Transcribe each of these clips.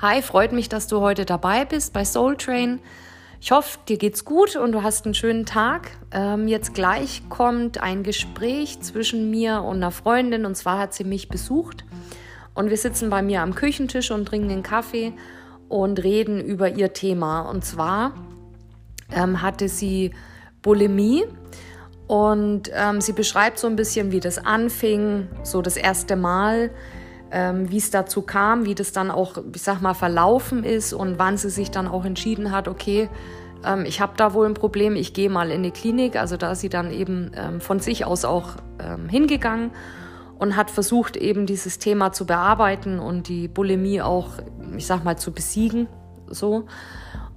Hi, freut mich, dass du heute dabei bist bei Soul Train. Ich hoffe, dir geht's gut und du hast einen schönen Tag. Ähm, jetzt gleich kommt ein Gespräch zwischen mir und einer Freundin und zwar hat sie mich besucht und wir sitzen bei mir am Küchentisch und trinken einen Kaffee und reden über ihr Thema. Und zwar ähm, hatte sie Bulimie und ähm, sie beschreibt so ein bisschen, wie das anfing, so das erste Mal, ähm, wie es dazu kam, wie das dann auch, ich sag mal, verlaufen ist und wann sie sich dann auch entschieden hat, okay, ähm, ich habe da wohl ein Problem, ich gehe mal in die Klinik. Also da ist sie dann eben ähm, von sich aus auch ähm, hingegangen und hat versucht, eben dieses Thema zu bearbeiten und die Bulimie auch, ich sag mal, zu besiegen. So.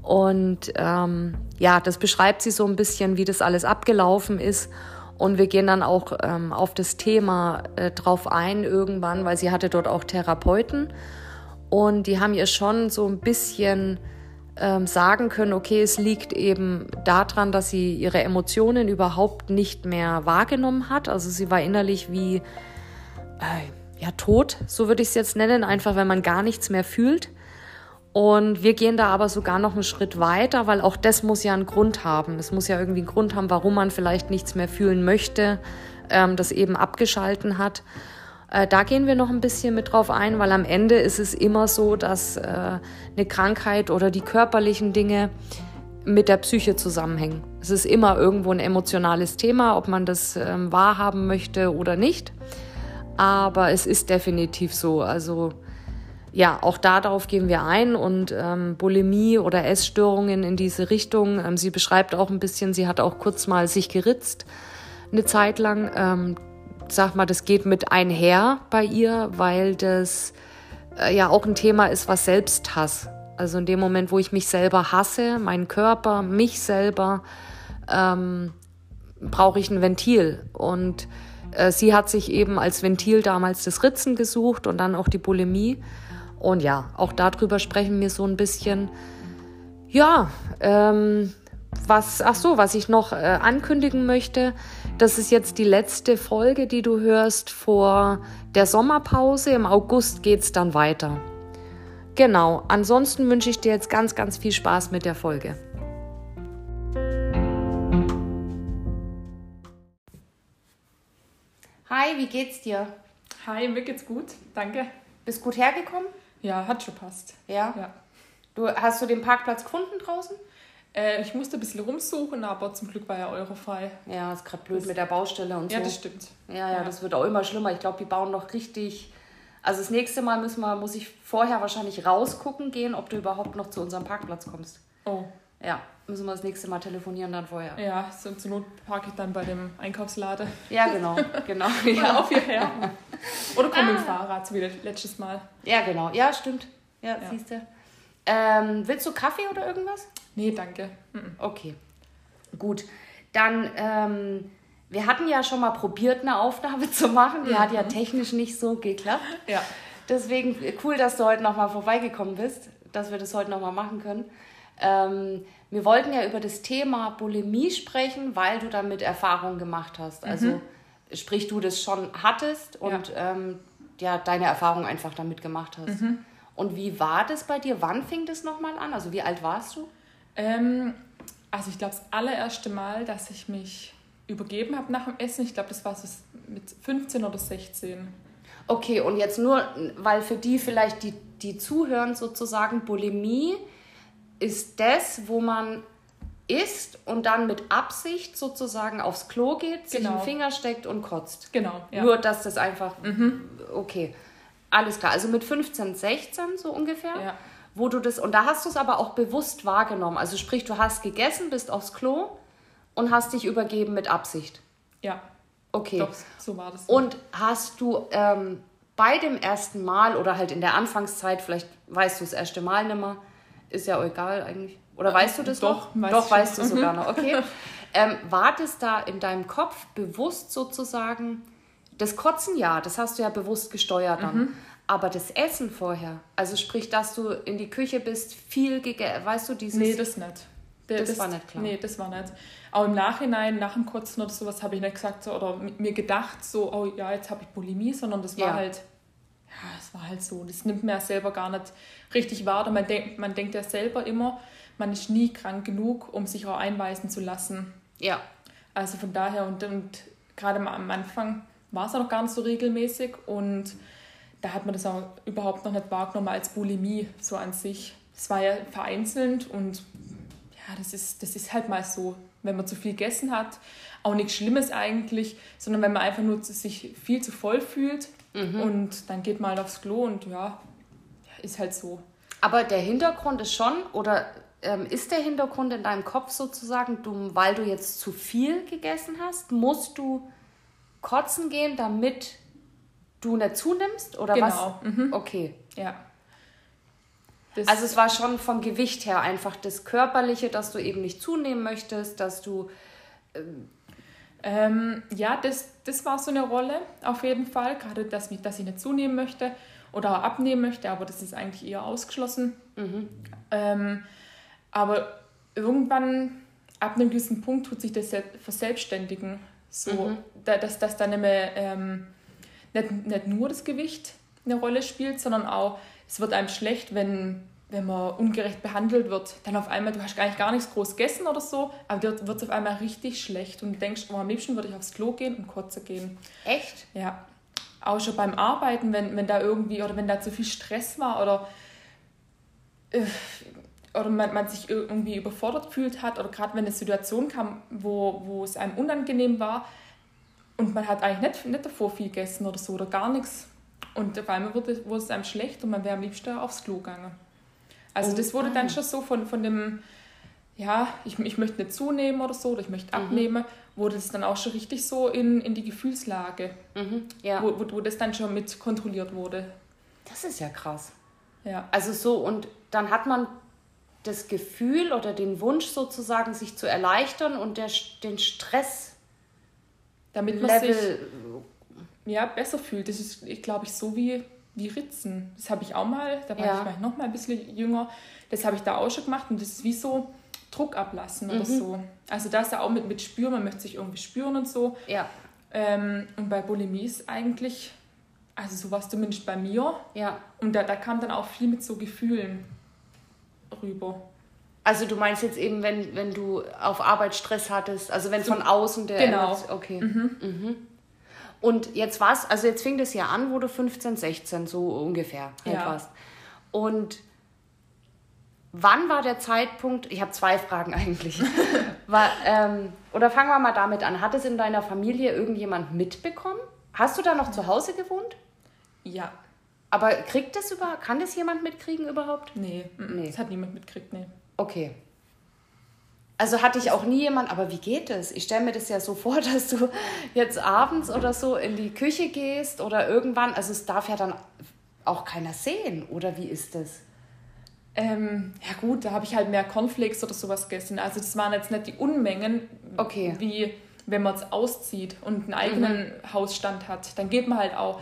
Und ähm, ja, das beschreibt sie so ein bisschen, wie das alles abgelaufen ist. Und wir gehen dann auch ähm, auf das Thema äh, drauf ein irgendwann, weil sie hatte dort auch Therapeuten. Und die haben ihr schon so ein bisschen ähm, sagen können, okay, es liegt eben daran, dass sie ihre Emotionen überhaupt nicht mehr wahrgenommen hat. Also sie war innerlich wie äh, ja tot, so würde ich es jetzt nennen, einfach wenn man gar nichts mehr fühlt. Und wir gehen da aber sogar noch einen Schritt weiter, weil auch das muss ja einen Grund haben. Es muss ja irgendwie einen Grund haben, warum man vielleicht nichts mehr fühlen möchte, ähm, das eben abgeschalten hat. Äh, da gehen wir noch ein bisschen mit drauf ein, weil am Ende ist es immer so, dass äh, eine Krankheit oder die körperlichen Dinge mit der Psyche zusammenhängen. Es ist immer irgendwo ein emotionales Thema, ob man das ähm, wahrhaben möchte oder nicht. Aber es ist definitiv so. Also ja, auch darauf gehen wir ein und ähm, Bulimie oder Essstörungen in diese Richtung. Ähm, sie beschreibt auch ein bisschen, sie hat auch kurz mal sich geritzt, eine Zeit lang. Ähm, sag mal, das geht mit einher bei ihr, weil das äh, ja auch ein Thema ist, was Selbsthass. Also in dem Moment, wo ich mich selber hasse, meinen Körper, mich selber, ähm, brauche ich ein Ventil. Und äh, sie hat sich eben als Ventil damals das Ritzen gesucht und dann auch die Bulimie. Und ja, auch darüber sprechen wir so ein bisschen. Ja, ähm, was, ach so, was ich noch äh, ankündigen möchte, das ist jetzt die letzte Folge, die du hörst vor der Sommerpause. Im August geht es dann weiter. Genau, ansonsten wünsche ich dir jetzt ganz, ganz viel Spaß mit der Folge. Hi, wie geht's dir? Hi, mir geht's gut, danke. Bist gut hergekommen? Ja, hat schon passt. Ja? Ja. Du, hast du den Parkplatz gefunden draußen? Äh, ich musste ein bisschen rumsuchen, aber zum Glück war ja eurofrei. Ja, ist gerade blöd das, mit der Baustelle und so. Ja, das stimmt. Ja, ja, ja, das wird auch immer schlimmer. Ich glaube, die bauen noch richtig. Also das nächste Mal müssen wir, muss ich vorher wahrscheinlich rausgucken gehen, ob du überhaupt noch zu unserem Parkplatz kommst. Oh. Ja, müssen wir das nächste Mal telefonieren dann vorher. Ja, so, zur Not parke ich dann bei dem Einkaufsladen. Ja, genau, genau. ja. auf hierher. Oder komm ah. mit dem Fahrrad, so wie letztes Mal. Ja, genau. Ja, stimmt. Ja, ja. siehst du. Ähm, willst du Kaffee oder irgendwas? Nee, danke. Okay. Gut. Dann, ähm, wir hatten ja schon mal probiert, eine Aufnahme zu machen. Die mhm. hat ja mhm. technisch nicht so geklappt. Ja. Deswegen cool, dass du heute nochmal vorbeigekommen bist, dass wir das heute nochmal machen können. Ähm, wir wollten ja über das Thema Bulimie sprechen, weil du damit Erfahrungen gemacht hast. Also mhm. sprich, du das schon hattest und ja, ähm, ja deine Erfahrung einfach damit gemacht hast. Mhm. Und wie war das bei dir? Wann fing das nochmal an? Also wie alt warst du? Ähm, also ich glaube, das allererste Mal, dass ich mich übergeben habe nach dem Essen, ich glaube, das war so mit 15 oder 16. Okay, und jetzt nur, weil für die vielleicht, die, die zuhören sozusagen, Bulimie ist das, wo man isst und dann mit Absicht sozusagen aufs Klo geht, sich genau. den Finger steckt und kotzt. Genau. Ja. Nur, dass das einfach. Mhm. Okay. Alles klar. Also mit 15, 16 so ungefähr. Ja. Wo du das. Und da hast du es aber auch bewusst wahrgenommen. Also sprich, du hast gegessen, bist aufs Klo und hast dich übergeben mit Absicht. Ja. Okay. Doch, so war das. Und hast du ähm, bei dem ersten Mal oder halt in der Anfangszeit, vielleicht weißt du das erste Mal nicht mehr, ist ja egal eigentlich. Oder weißt du das Doch, noch? Weiß Doch, weißt du sogar noch. Okay. Ähm, war das da in deinem Kopf bewusst sozusagen, das Kotzen ja, das hast du ja bewusst gesteuert dann. Mhm. Aber das Essen vorher, also sprich, dass du in die Küche bist, viel gegessen, weißt du, dieses... Nee, das nicht. Das, das, war nicht klar. Nee, das war nicht. Auch im Nachhinein, nach dem Kotzen oder sowas, habe ich nicht gesagt so, oder mir gedacht, so, oh ja, jetzt habe ich Bulimie, sondern das war ja. halt ja, es war halt so. Das nimmt man ja selber gar nicht richtig wahr. man, denkt, man denkt ja selber immer, man ist nie krank genug, um sich auch einweisen zu lassen. Ja. Also von daher und, und gerade am Anfang war es auch noch gar nicht so regelmäßig und da hat man das auch überhaupt noch nicht wahrgenommen als Bulimie so an sich. Es war ja vereinzelt und ja, das ist, das ist halt mal so, wenn man zu viel gegessen hat. Auch nichts Schlimmes eigentlich, sondern wenn man einfach nur sich viel zu voll fühlt mhm. und dann geht man halt aufs Klo und ja, ist halt so. Aber der Hintergrund ist schon, oder ähm, ist der Hintergrund in deinem Kopf sozusagen, du, weil du jetzt zu viel gegessen hast, musst du kotzen gehen, damit du nicht zunimmst? Oder genau. was? Mhm. Okay. Ja. Das also es war schon vom Gewicht her einfach das Körperliche, dass du eben nicht zunehmen möchtest, dass du... Ähm, ähm, ja, das, das war so eine Rolle auf jeden Fall, gerade dass, dass ich nicht zunehmen möchte oder abnehmen möchte, aber das ist eigentlich eher ausgeschlossen. Mhm. Ähm, aber irgendwann, ab einem gewissen Punkt, tut sich das verselbstständigen. So, mhm. dass, dass dann nicht, mehr, ähm, nicht, nicht nur das Gewicht eine Rolle spielt, sondern auch, es wird einem schlecht, wenn, wenn man ungerecht behandelt wird. Dann auf einmal, du hast eigentlich gar nichts groß gegessen oder so, aber dir wird es auf einmal richtig schlecht und du denkst, oh, am liebsten würde ich aufs Klo gehen und kotzen gehen. Echt? Ja. Auch schon beim Arbeiten, wenn, wenn da irgendwie, oder wenn da zu viel Stress war oder äh, oder man, man sich irgendwie überfordert fühlt hat oder gerade wenn eine Situation kam, wo, wo es einem unangenehm war und man hat eigentlich nicht, nicht davor viel gegessen oder so oder gar nichts und auf einmal wurde, wurde es einem schlecht und man wäre am liebsten aufs Klo gegangen. Also das wurde dann schon so von, von dem, ja, ich, ich möchte nicht zunehmen oder so oder ich möchte mhm. abnehmen, wurde es dann auch schon richtig so in, in die Gefühlslage, mhm, ja. wo, wo, wo das dann schon mit kontrolliert wurde. Das ist ja krass. Ja. Also so, und dann hat man das Gefühl oder den Wunsch sozusagen, sich zu erleichtern und der, den Stress damit man Level sich ja, besser fühlt. Das ist, glaube ich, so wie, wie Ritzen. Das habe ich auch mal, da war ja. ich vielleicht noch mal ein bisschen jünger, das habe ich da auch schon gemacht und das ist wie so Druck ablassen mhm. oder so. Also da ist ja auch mit, mit Spüren, man möchte sich irgendwie spüren und so. Ja. Ähm, und bei Bulimie ist eigentlich, also so war es zumindest bei mir. Ja. Und da, da kam dann auch viel mit so Gefühlen rüber. Also du meinst jetzt eben, wenn, wenn du auf Arbeit Stress hattest, also wenn so, von außen der... Genau. Okay. Mhm. Mhm. Und jetzt war's, also jetzt fing das ja an, wo du 15, 16 so ungefähr halt ja. warst. Und wann war der Zeitpunkt, ich habe zwei Fragen eigentlich, war, ähm, oder fangen wir mal damit an, hat es in deiner Familie irgendjemand mitbekommen? Hast du da noch zu Hause gewohnt? Ja. Aber kriegt das über, kann das jemand mitkriegen überhaupt? Nee, nee. das hat niemand mitgekriegt, nee. Okay. Also hatte ich auch nie jemand, aber wie geht es? Ich stelle mir das ja so vor, dass du jetzt abends oder so in die Küche gehst oder irgendwann, also es darf ja dann auch keiner sehen, oder wie ist das? Ähm, ja gut, da habe ich halt mehr Cornflakes oder sowas gegessen. Also das waren jetzt nicht die Unmengen, okay. wie wenn man es auszieht und einen eigenen mhm. Hausstand hat. Dann geht man halt auch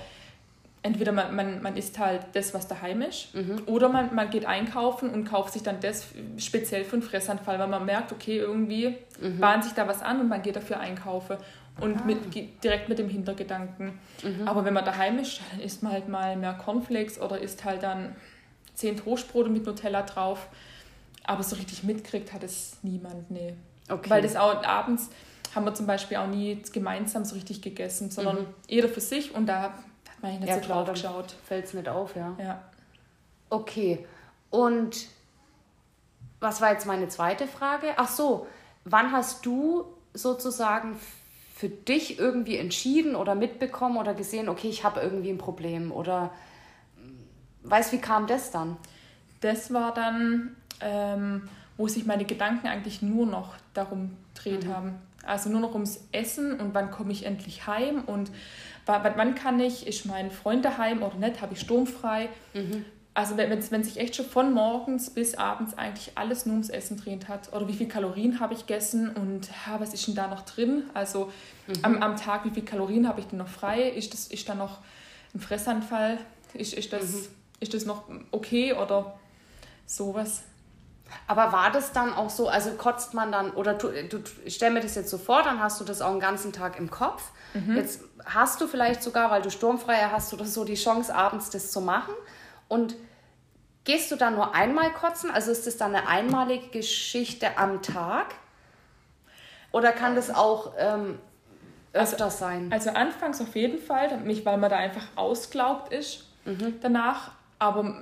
entweder man, man, man isst halt das, was daheim ist, mhm. oder man, man geht einkaufen und kauft sich dann das speziell für einen Fressanfall, weil man merkt, okay, irgendwie mhm. bahnt sich da was an und man geht dafür einkaufen. Und ah. mit, direkt mit dem Hintergedanken. Mhm. Aber wenn man daheim ist, dann isst man halt mal mehr Cornflakes oder isst halt dann zehn Toastbrote mit Nutella drauf. Aber so richtig mitkriegt hat es niemand, nee. Okay. Weil das auch abends haben wir zum Beispiel auch nie gemeinsam so richtig gegessen, sondern mhm. jeder für sich und da habe ich nicht ja, so drauf geschaut. Fällt es nicht auf, ja. Ja. Okay. Und was war jetzt meine zweite Frage? Ach so, wann hast du sozusagen für dich irgendwie entschieden oder mitbekommen oder gesehen, okay, ich habe irgendwie ein Problem oder weißt, wie kam das dann? Das war dann, ähm, wo sich meine Gedanken eigentlich nur noch darum dreht mhm. haben. Also nur noch ums Essen und wann komme ich endlich heim und wann kann ich, ist mein Freund daheim oder nicht, habe ich sturmfrei. Mhm. Also wenn, wenn sich echt schon von morgens bis abends eigentlich alles nur ums Essen dreht hat oder wie viel Kalorien habe ich gegessen und ja, was ist denn da noch drin? Also mhm. am, am Tag, wie viel Kalorien habe ich denn noch frei? Ist, das, ist da noch ein Fressanfall? Ist, ist, das, mhm. ist das noch okay oder sowas? Aber war das dann auch so, also kotzt man dann, oder du, du ich stell mir das jetzt so vor, dann hast du das auch einen ganzen Tag im Kopf. Mhm. Jetzt hast du vielleicht sogar, weil du sturmfrei hast, du das so die Chance, abends das zu machen. Und gehst du dann nur einmal kotzen? Also ist das dann eine einmalige Geschichte am Tag? Oder kann das auch ähm, öfters also, sein? Also anfangs auf jeden Fall, mich, weil man da einfach ausglaubt ist mhm. danach. Aber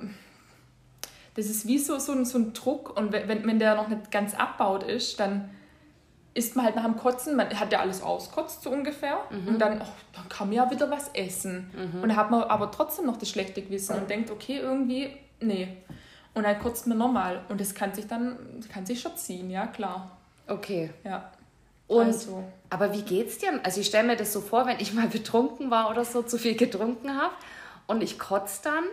das ist wie so, so, ein, so ein Druck und wenn, wenn der noch nicht ganz abbaut ist, dann isst man halt nach dem Kotzen, man hat ja alles auskotzt so ungefähr mhm. und dann, oh, dann kann man ja wieder was essen. Mhm. Und dann hat man aber trotzdem noch das schlechte Gewissen und denkt, okay, irgendwie, nee. Und dann kotzt man nochmal und das kann sich dann, kann sich schon ziehen, ja klar. Okay. Ja. Und, also. Aber wie geht's dir? Also ich stelle mir das so vor, wenn ich mal betrunken war oder so, zu viel getrunken habe und ich kotze dann,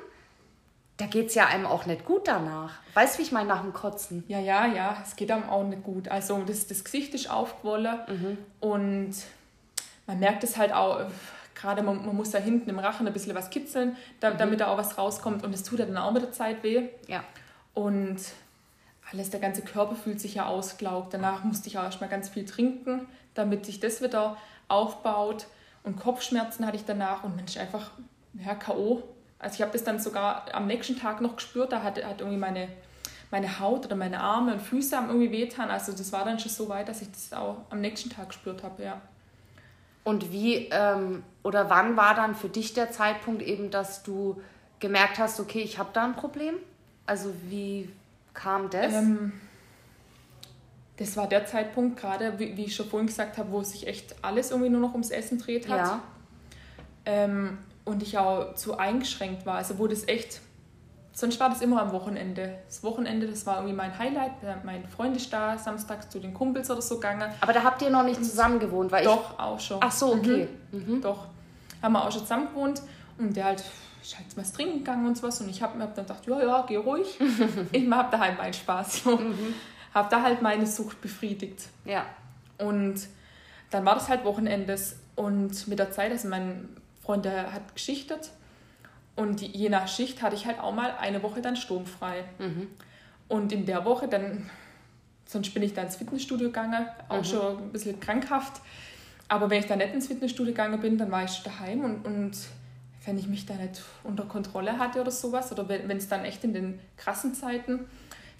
da geht es ja einem auch nicht gut danach. Weißt du, wie ich meine, nach dem Kotzen? Ja, ja, ja, es geht einem auch nicht gut. Also das, das Gesicht ist aufgewollen mhm. und man merkt es halt auch, gerade man, man, muss da hinten im Rachen ein bisschen was kitzeln, da, mhm. damit da auch was rauskommt und es tut dann auch mit der Zeit weh. Ja. Und alles, der ganze Körper fühlt sich ja ausgelaugt. Danach musste ich auch erstmal ganz viel trinken, damit sich das wieder aufbaut. Und Kopfschmerzen hatte ich danach und Mensch, einfach ja, K.O. Also ich habe das dann sogar am nächsten Tag noch gespürt, da hat, hat irgendwie meine, meine Haut oder meine Arme und Füße haben irgendwie wehtan. Also das war dann schon so weit, dass ich das auch am nächsten Tag gespürt habe, ja. Und wie ähm, oder wann war dann für dich der Zeitpunkt eben, dass du gemerkt hast, okay, ich habe da ein Problem? Also wie, kam das? Ähm, das war der Zeitpunkt gerade, wie, wie, ich schon vorhin gesagt habe, wo sich echt alles irgendwie nur noch ums Essen dreht hat. Ja. Ähm, und ich auch zu eingeschränkt war. Also wo das echt, sonst war das immer am Wochenende. Das Wochenende, das war irgendwie mein Highlight. Mein Freund ist da samstags zu den Kumpels oder so gegangen. Aber da habt ihr noch nicht zusammen gewohnt, weil Doch, ich... auch schon. Ach so, okay. Mhm. Mhm. Doch, haben wir auch schon zusammen gewohnt. Und der halt ich halt was trinken gegangen und sowas und ich habe mir hab dann gedacht, ja, ja, geh ruhig. ich habe da halt meinen Spaß. So. Mhm. Habe da halt meine Sucht befriedigt. Ja. Und dann war das halt Wochenendes und mit der Zeit, also mein Freund, der hat geschichtet und je nach Schicht hatte ich halt auch mal eine Woche dann sturmfrei. Mhm. Und in der Woche dann, sonst bin ich dann ins Fitnessstudio gegangen, auch mhm. schon ein bisschen krankhaft. Aber wenn ich dann nicht ins Fitnessstudio gegangen bin, dann war ich daheim und, und wenn ich mich da nicht unter Kontrolle hatte oder sowas, oder wenn es dann echt in den krassen Zeiten,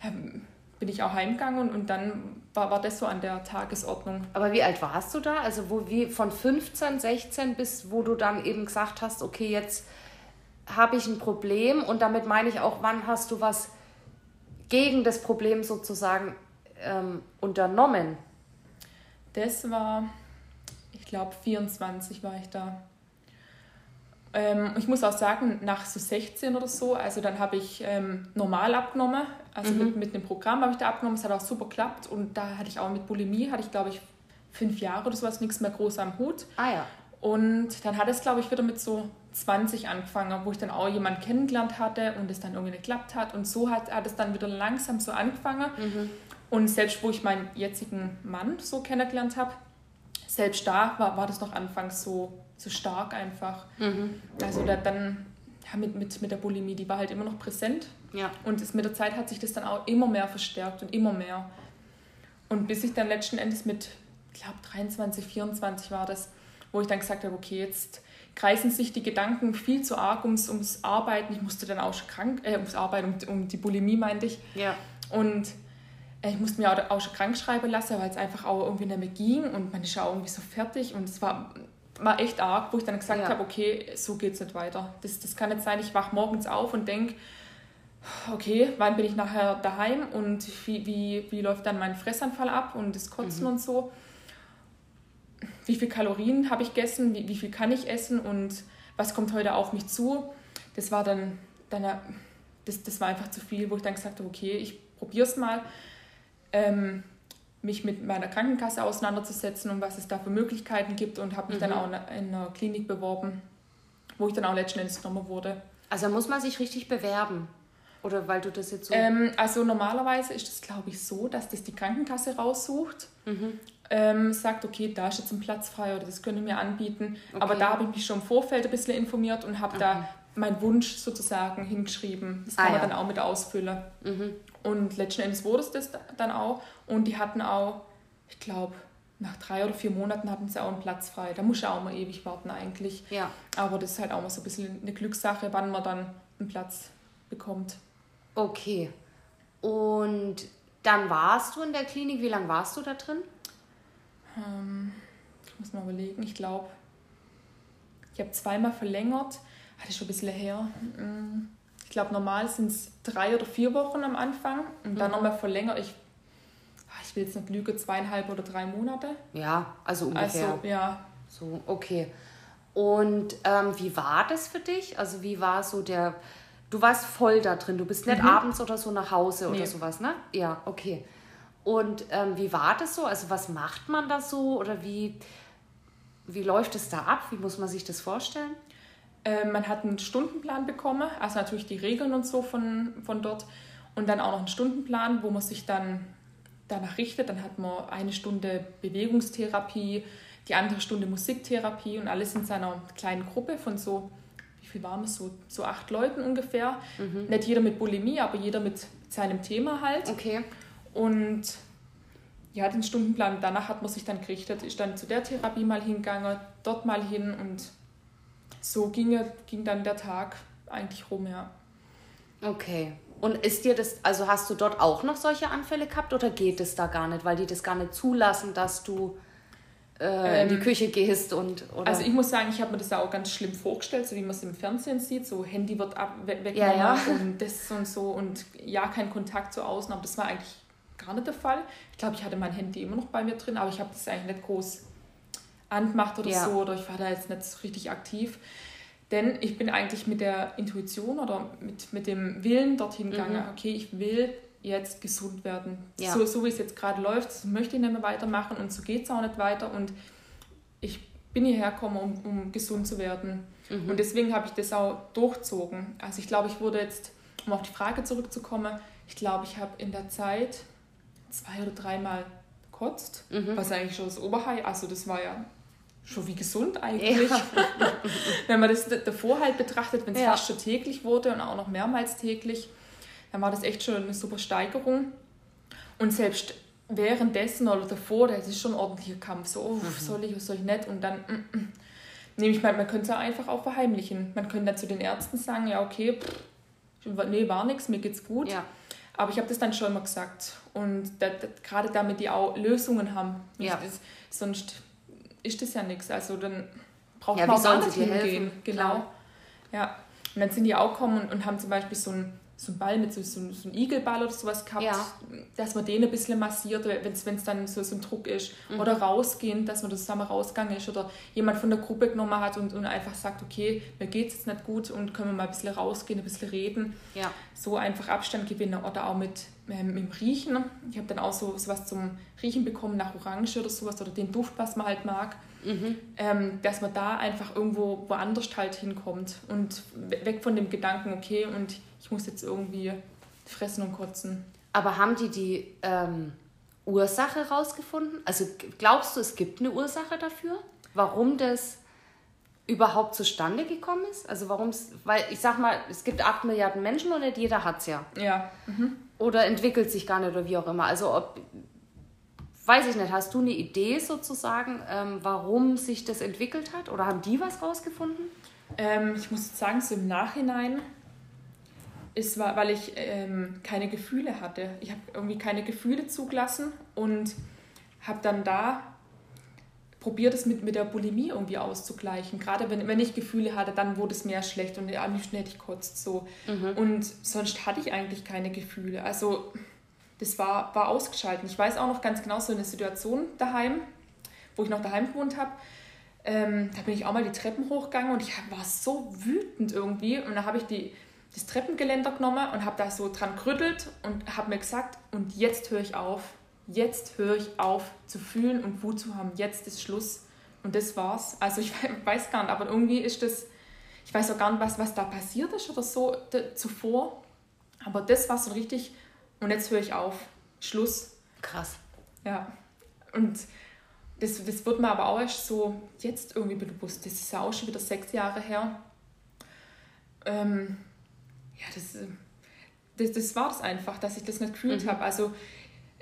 dann bin ich auch heimgegangen und, dann war, war das so an der Tagesordnung. Aber wie alt warst du da? Also wo wie von 15, 16 bis wo du dann eben gesagt hast, okay, jetzt habe ich ein Problem und damit meine ich auch, wann hast du was gegen das Problem sozusagen ähm, unternommen? Das war, ich glaube, 24 war ich da. Ähm, ich muss auch sagen, nach so 16 oder so, also dann habe ich ähm, normal abgenommen, also mhm. mit, mit einem Programm habe ich da abgenommen, es hat auch super geklappt und da hatte ich auch mit Bulimie, hatte ich glaube ich fünf Jahre oder sowas, nichts mehr groß am Hut. Ah ja. Und dann hat es glaube ich wieder mit so 20 angefangen, wo ich dann auch jemanden kennengelernt hatte und es dann irgendwie nicht geklappt hat und so hat, hat es dann wieder langsam so angefangen. Mhm. Und selbst wo ich meinen jetzigen Mann so kennengelernt habe, selbst da war, war das noch anfangs so so stark einfach. Mhm. Also da, dann ja, mit, mit, mit der Bulimie, die war halt immer noch präsent. Ja. Und das, mit der Zeit hat sich das dann auch immer mehr verstärkt und immer mehr. Und bis ich dann letzten Endes mit, ich glaube 23, 24 war das, wo ich dann gesagt habe, okay, jetzt kreisen sich die Gedanken viel zu arg ums, ums Arbeiten. Ich musste dann auch schon krank, äh, ums Arbeiten, um, um die Bulimie meinte ich. Ja. Und äh, ich musste mir auch, auch schon krank schreiben lassen, weil es einfach auch irgendwie nicht mehr ging und man ist ja auch irgendwie so fertig und es war war echt arg, wo ich dann gesagt ja. habe, okay, so geht es nicht weiter. Das, das kann nicht sein, ich wache morgens auf und denke, okay, wann bin ich nachher daheim und wie, wie, wie läuft dann mein Fressanfall ab und das Kotzen mhm. und so. Wie viele Kalorien habe ich gegessen, wie, wie viel kann ich essen und was kommt heute auf mich zu. Das war dann, dann das, das war einfach zu viel, wo ich dann gesagt habe, okay, ich probiere es mal. Ähm, mich mit meiner Krankenkasse auseinanderzusetzen und was es da für Möglichkeiten gibt und habe mich mhm. dann auch in einer Klinik beworben, wo ich dann auch letzten Endes genommen wurde. Also muss man sich richtig bewerben? Oder weil du das jetzt so... Ähm, also normalerweise ist es, glaube ich, so, dass das die Krankenkasse raussucht, mhm. ähm, sagt, okay, da ist jetzt ein Platz frei oder das können wir anbieten. Okay. Aber da habe ich mich schon im Vorfeld ein bisschen informiert und habe okay. da mein Wunsch sozusagen hingeschrieben. Das kann ah, man ja. dann auch mit ausfüllen. Mhm. Und letzten Endes wurde es das dann auch. Und die hatten auch, ich glaube, nach drei oder vier Monaten hatten sie auch einen Platz frei. Da muss ja auch mal ewig warten eigentlich. Ja. Aber das ist halt auch mal so ein bisschen eine Glückssache, wann man dann einen Platz bekommt. Okay. Und dann warst du in der Klinik. Wie lange warst du da drin? Ähm, ich muss mal überlegen. Ich glaube, ich habe zweimal verlängert. Hatte schon ein bisschen her. Ich glaube, normal sind es drei oder vier Wochen am Anfang und dann mhm. nochmal verlängert. Ich ich will jetzt nicht lügen, zweieinhalb oder drei Monate. Ja, also ungefähr. Also, ja. So, okay. Und ähm, wie war das für dich? Also wie war so der, du warst voll da drin, du bist nicht mhm. abends oder so nach Hause nee. oder sowas, ne? Ja, okay. Und ähm, wie war das so? Also was macht man da so oder wie, wie läuft es da ab? Wie muss man sich das vorstellen? Äh, man hat einen Stundenplan bekommen, also natürlich die Regeln und so von, von dort und dann auch noch einen Stundenplan, wo man sich dann danach richtet. Dann hat man eine Stunde Bewegungstherapie, die andere Stunde Musiktherapie und alles in seiner kleinen Gruppe von so, wie viel waren wir, so, so acht Leuten ungefähr. Mhm. Nicht jeder mit Bulimie, aber jeder mit seinem Thema halt. Okay. Und ja, den Stundenplan danach hat man sich dann gerichtet, ist dann zu der Therapie mal hingegangen, dort mal hin und so ging, ging dann der Tag eigentlich rum, ja. Okay. Und ist dir das, also hast du dort auch noch solche Anfälle gehabt oder geht es da gar nicht, weil die das gar nicht zulassen, dass du äh, ähm, in die ähm, Küche gehst und oder? Also ich muss sagen, ich habe mir das auch ganz schlimm vorgestellt, so wie man es im Fernsehen sieht, so Handy wird ab, weggenommen ja, ja. und das und so und ja, kein Kontakt zu außen, aber das war eigentlich gar nicht der Fall. Ich glaube, ich hatte mein Handy immer noch bei mir drin, aber ich habe das eigentlich nicht groß angemacht oder ja. so oder ich war da jetzt nicht so richtig aktiv. Denn ich bin eigentlich mit der Intuition oder mit, mit dem Willen dorthin gegangen, mhm. okay, ich will jetzt gesund werden. Ja. So, so wie es jetzt gerade läuft, so möchte ich nicht mehr weitermachen und so geht es auch nicht weiter. Und ich bin hierher gekommen, um, um gesund zu werden. Mhm. Und deswegen habe ich das auch durchzogen. Also ich glaube, ich wurde jetzt, um auf die Frage zurückzukommen, ich glaube, ich habe in der Zeit zwei oder dreimal gekotzt, mhm. was eigentlich schon das Oberhigh, also das war ja schon wie gesund eigentlich. Ja. Wenn man das davor halt betrachtet, wenn es ja. fast schon täglich wurde und auch noch mehrmals täglich, dann war das echt schon eine super Steigerung. Und selbst währenddessen oder davor, das ist schon ein ordentlicher Kampf. So, oh, mhm. soll ich, soll ich nicht? Und dann mm, mm. nehme ich mal, man könnte es ja einfach auch verheimlichen. Man könnte dann zu den Ärzten sagen, ja, okay, pff, nee, war nichts, mir geht's gut. Ja. Aber ich habe das dann schon immer gesagt. Und gerade damit die auch Lösungen haben. Ja. Das, sonst ist das ja nichts. Also dann braucht ja, man auch anders hingehen. Genau. Klar. Ja. Und dann sind die auch gekommen und, und haben zum Beispiel so einen, so einen Ball mit so, so, so einem Igelball oder sowas gehabt, ja. dass man den ein bisschen massiert, wenn es dann so, so ein Druck ist. Mhm. Oder rausgehen, dass man das zusammen rausgegangen ist. Oder jemand von der Gruppe genommen hat und, und einfach sagt, okay, mir geht es jetzt nicht gut und können wir mal ein bisschen rausgehen, ein bisschen reden. Ja. So einfach Abstand gewinnen. Oder auch mit, ähm, mit dem Riechen. Ich habe dann auch so was zum Riechen bekommen nach Orange oder sowas oder den Duft, was man halt mag. Mhm. Ähm, dass man da einfach irgendwo woanders halt hinkommt und weg von dem Gedanken, okay, und ich muss jetzt irgendwie fressen und kotzen. Aber haben die die ähm, Ursache rausgefunden? Also glaubst du, es gibt eine Ursache dafür, warum das überhaupt zustande gekommen ist? Also warum es, weil ich sag mal, es gibt acht Milliarden Menschen und nicht jeder hat es ja. Ja. Mhm. Oder entwickelt sich gar nicht oder wie auch immer. Also ob, weiß ich nicht, hast du eine Idee sozusagen, ähm, warum sich das entwickelt hat? Oder haben die was rausgefunden? Ähm, ich muss sagen, so im Nachhinein ist, weil ich ähm, keine Gefühle hatte. Ich habe irgendwie keine Gefühle zugelassen und habe dann da probiert es mit, mit der Bulimie irgendwie auszugleichen. Gerade wenn, wenn ich Gefühle hatte, dann wurde es mehr schlecht und am liebsten hätte ich kotzt so. Mhm. Und sonst hatte ich eigentlich keine Gefühle. Also das war, war ausgeschaltet. Ich weiß auch noch ganz genau so eine Situation daheim, wo ich noch daheim gewohnt habe. Ähm, da bin ich auch mal die Treppen hochgegangen und ich war so wütend irgendwie. Und dann habe ich die, das Treppengeländer genommen und habe da so dran gerüttelt und habe mir gesagt, und jetzt höre ich auf. Jetzt höre ich auf zu fühlen und Wut zu haben. Jetzt ist Schluss. Und das war's. Also ich weiß gar nicht, aber irgendwie ist das, ich weiß auch gar nicht, was, was da passiert ist oder so zuvor. Aber das war so richtig und jetzt höre ich auf. Schluss. Krass. Ja. Und das, das wird mir aber auch erst so jetzt irgendwie bewusst. Das ist ja auch schon wieder sechs Jahre her. ähm, ja, das, das, das war es einfach, dass ich das nicht gefühlt mhm. habe. Also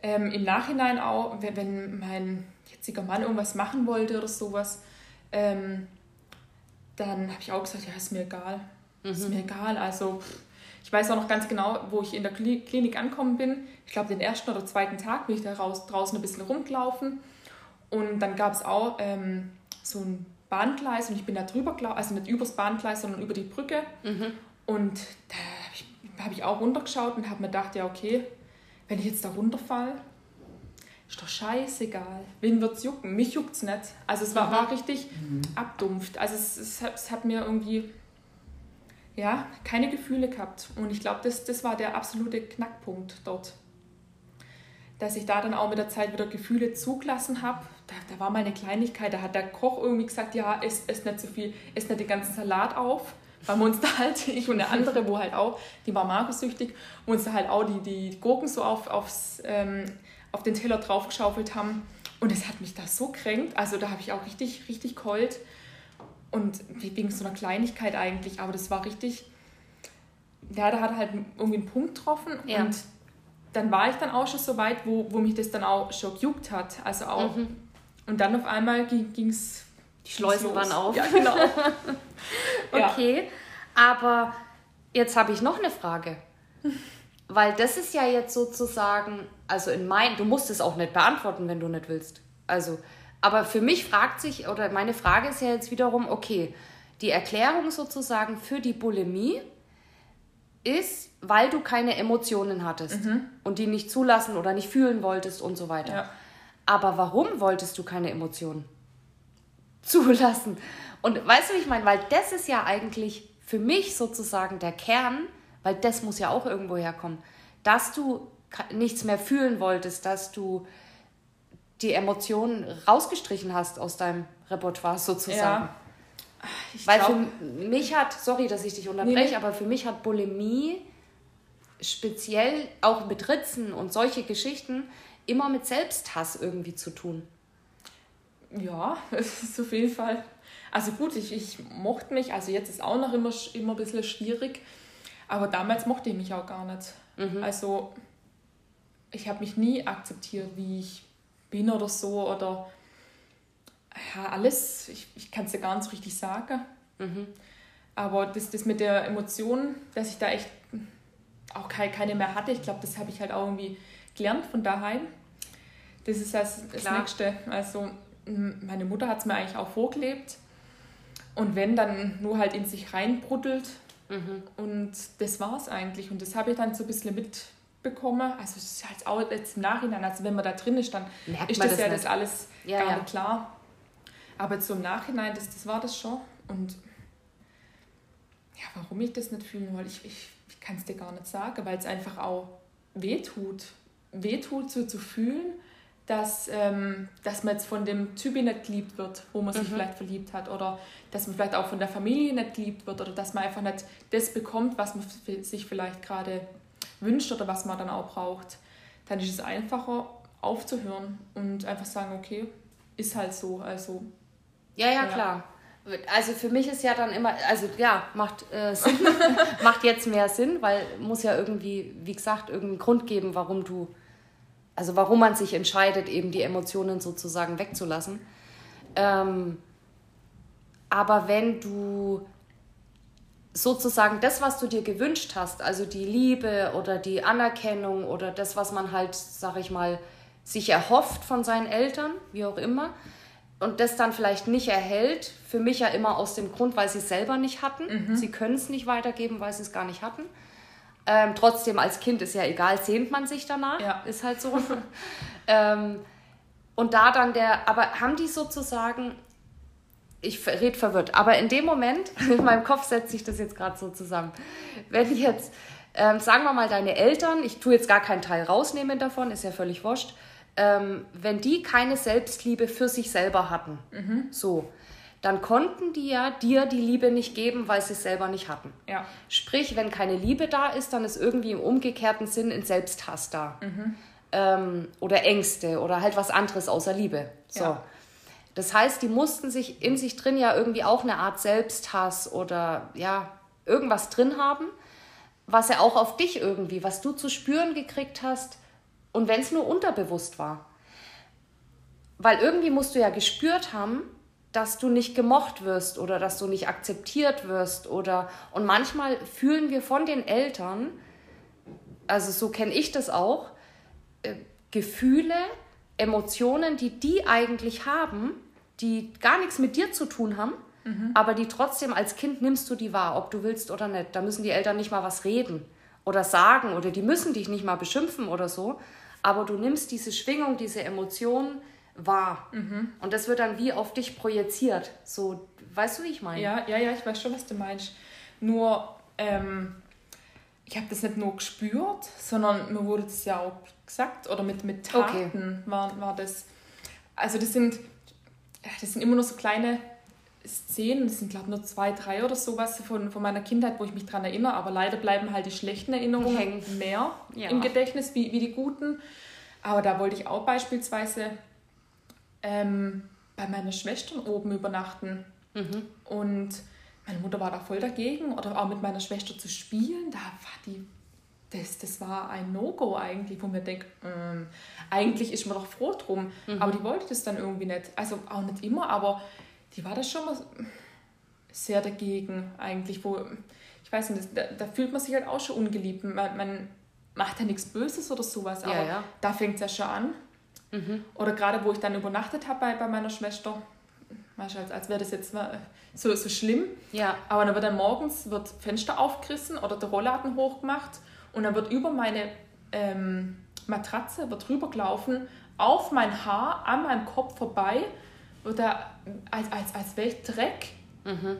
ähm, im Nachhinein auch, wenn, mein jetziger Mann irgendwas machen wollte oder sowas, ähm, dann habe ich auch gesagt, ja, ist mir egal. Mhm. Ist mir egal. Also ich weiß auch noch ganz genau, wo ich in der Klinik angekommen bin. Ich glaube, den ersten oder zweiten Tag bin ich da raus, draußen ein bisschen rumgelaufen. Und dann gab es auch ähm, so ein Bahngleis und ich bin da drüber gelaufen, also nicht übers Bahngleis, sondern über die Brücke. Mhm. Und da habe ich, hab ich auch runtergeschaut und habe mir gedacht, ja, okay, wenn ich jetzt da runterfall, ist doch scheißegal. Wen wird es jucken? Mich juckt es nicht. Also es war, war richtig mhm. abdumpft. Also es, es, hat, es hat mir irgendwie ja, keine Gefühle gehabt. Und ich glaube, das, das war der absolute Knackpunkt dort. Dass ich da dann auch mit der Zeit wieder Gefühle zugelassen habe. Da, da war mal eine Kleinigkeit, da hat der Koch irgendwie gesagt, ja, ess, ess nicht so viel, ess nicht den ganzen Salat auf. Uns da halt, ich und eine andere, wo halt auch, die war magersüchtig, uns da halt auch die, die Gurken so auf, aufs, ähm, auf den Teller draufgeschaufelt haben. Und es hat mich da so kränkt. Also da habe ich auch richtig, richtig keult. Und wegen so einer Kleinigkeit eigentlich, aber das war richtig, ja, da hat halt irgendwie einen Punkt getroffen ja. und dann war ich dann auch schon so weit, wo, wo mich das dann auch schon gejuckt hat. Also auch, mhm. und dann auf einmal ging es. Die Schleusen waren auf. Ja, genau. okay, ja. aber jetzt habe ich noch eine Frage. Weil das ist ja jetzt sozusagen, also in mein, du musst es auch nicht beantworten, wenn du nicht willst. Also, aber für mich fragt sich, oder meine Frage ist ja jetzt wiederum, okay, die Erklärung sozusagen für die Bulimie ist, weil du keine Emotionen hattest mhm. und die nicht zulassen oder nicht fühlen wolltest und so weiter. Ja. Aber warum wolltest du keine Emotionen zulassen? Und weißt du, wie ich meine? Weil das ist ja eigentlich für mich sozusagen der Kern, weil das muss ja auch irgendwo herkommen, dass du nichts mehr fühlen wolltest, dass du die Emotionen rausgestrichen hast aus deinem Repertoire sozusagen. Ja. Ich Weil glaub, für mich hat, sorry, dass ich dich unterbreche, nee. aber für mich hat Bulimie speziell auch mit Ritzen und solche Geschichten immer mit Selbsthass irgendwie zu tun. Ja, es ist auf jeden Fall. Also gut, ich, ich mochte mich, also jetzt ist auch noch immer, immer ein bisschen schwierig, aber damals mochte ich mich auch gar nicht. Mhm. Also ich habe mich nie akzeptiert, wie ich bin oder so oder ja, alles, ich, ich kann es ja gar nicht so richtig sagen. Mhm. Aber das, das mit der Emotion, dass ich da echt auch keine, keine mehr hatte, ich glaube, das habe ich halt auch irgendwie gelernt von daheim. Das ist das, das Nächste. Also meine Mutter hat es mir eigentlich auch vorgelebt. Und wenn, dann nur halt in sich reinbruddelt. Mhm. Und das war es eigentlich. Und das habe ich dann so ein bisschen mit, bekomme. Also es ist halt auch jetzt im Nachhinein, also wenn man da drin ist, dann Merkt ist das, das ja nicht. das alles ja, gar ja. nicht klar. Aber zum Nachhinein, das, das war das schon. Und ja, warum ich das nicht fühlen wollte, ich, ich, ich kann es dir gar nicht sagen, weil es einfach auch wehtut. Wehtut so zu fühlen, dass, ähm, dass man jetzt von dem Typ nicht geliebt wird, wo man sich mhm. vielleicht verliebt hat. Oder dass man vielleicht auch von der Familie nicht geliebt wird. Oder dass man einfach nicht das bekommt, was man sich vielleicht gerade wünscht oder was man dann auch braucht, dann ist es einfacher aufzuhören und einfach sagen, okay, ist halt so. Also, ja, ja, ja. klar. Also für mich ist ja dann immer, also ja, macht äh, Sinn, macht jetzt mehr Sinn, weil muss ja irgendwie, wie gesagt, irgendeinen Grund geben, warum du, also warum man sich entscheidet, eben die Emotionen sozusagen wegzulassen. Ähm, aber wenn du sozusagen das, was du dir gewünscht hast, also die Liebe oder die Anerkennung oder das, was man halt, sag ich mal, sich erhofft von seinen Eltern, wie auch immer, und das dann vielleicht nicht erhält, für mich ja immer aus dem Grund, weil sie es selber nicht hatten. Mhm. Sie können es nicht weitergeben, weil sie es gar nicht hatten. Ähm, trotzdem, als Kind ist ja egal, sehnt man sich danach, ja. ist halt so. ähm, und da dann der, aber haben die sozusagen ich rede verwirrt, aber in dem Moment, in meinem Kopf setzt sich das jetzt gerade so zusammen. Wenn jetzt, ähm, sagen wir mal, deine Eltern, ich tue jetzt gar keinen Teil rausnehmen davon, ist ja völlig wurscht, ähm, wenn die keine Selbstliebe für sich selber hatten, mhm. so, dann konnten die ja dir die Liebe nicht geben, weil sie es selber nicht hatten. Ja. Sprich, wenn keine Liebe da ist, dann ist irgendwie im umgekehrten Sinn ein Selbsthass da. Mhm. Ähm, oder Ängste oder halt was anderes außer Liebe. So. Ja. Das heißt, die mussten sich in sich drin ja irgendwie auch eine Art Selbsthass oder ja, irgendwas drin haben, was ja auch auf dich irgendwie, was du zu spüren gekriegt hast und wenn es nur unterbewusst war. Weil irgendwie musst du ja gespürt haben, dass du nicht gemocht wirst oder dass du nicht akzeptiert wirst oder und manchmal fühlen wir von den Eltern, also so kenne ich das auch, äh, Gefühle, Emotionen, die die eigentlich haben, die gar nichts mit dir zu tun haben, mhm. aber die trotzdem als Kind nimmst du die wahr, ob du willst oder nicht. Da müssen die Eltern nicht mal was reden oder sagen oder die müssen dich nicht mal beschimpfen oder so, aber du nimmst diese Schwingung, diese Emotionen wahr. Mhm. Und das wird dann wie auf dich projiziert. So, weißt du, wie ich meine? Ja, ja, ja, ich weiß schon, was du meinst. Nur, ähm, ich habe das nicht nur gespürt, sondern mir wurde das ja auch gesagt oder mit, mit Taten okay. war, war das. Also das sind, das sind immer nur so kleine Szenen, das sind glaube ich nur zwei, drei oder sowas von, von meiner Kindheit, wo ich mich daran erinnere, aber leider bleiben halt die schlechten Erinnerungen Hängen. mehr ja. im Gedächtnis wie, wie die guten. Aber da wollte ich auch beispielsweise ähm, bei meiner Schwester oben übernachten. Mhm. Und meine Mutter war da voll dagegen. Oder auch mit meiner Schwester zu spielen, da war die. Das, das war ein No-Go eigentlich, wo mir denke, ähm, eigentlich ist man doch froh drum. Mhm. Aber die wollte das dann irgendwie nicht. Also auch nicht immer, aber die war da schon mal sehr dagegen eigentlich, wo, ich weiß nicht, da, da fühlt man sich halt auch schon ungeliebt. Man, man macht ja nichts Böses oder sowas, aber ja, ja. da fängt es ja schon an. Mhm. Oder gerade wo ich dann übernachtet habe bei, bei meiner Schwester, du, als, als wäre das jetzt so, so schlimm. Ja. Aber dann wird dann morgens wird Fenster aufgerissen oder der Rollladen hochgemacht und dann wird über meine ähm, Matratze wird rübergelaufen, auf mein Haar, an meinem Kopf vorbei, wird da als, als, als wäre ich Dreck. Mhm.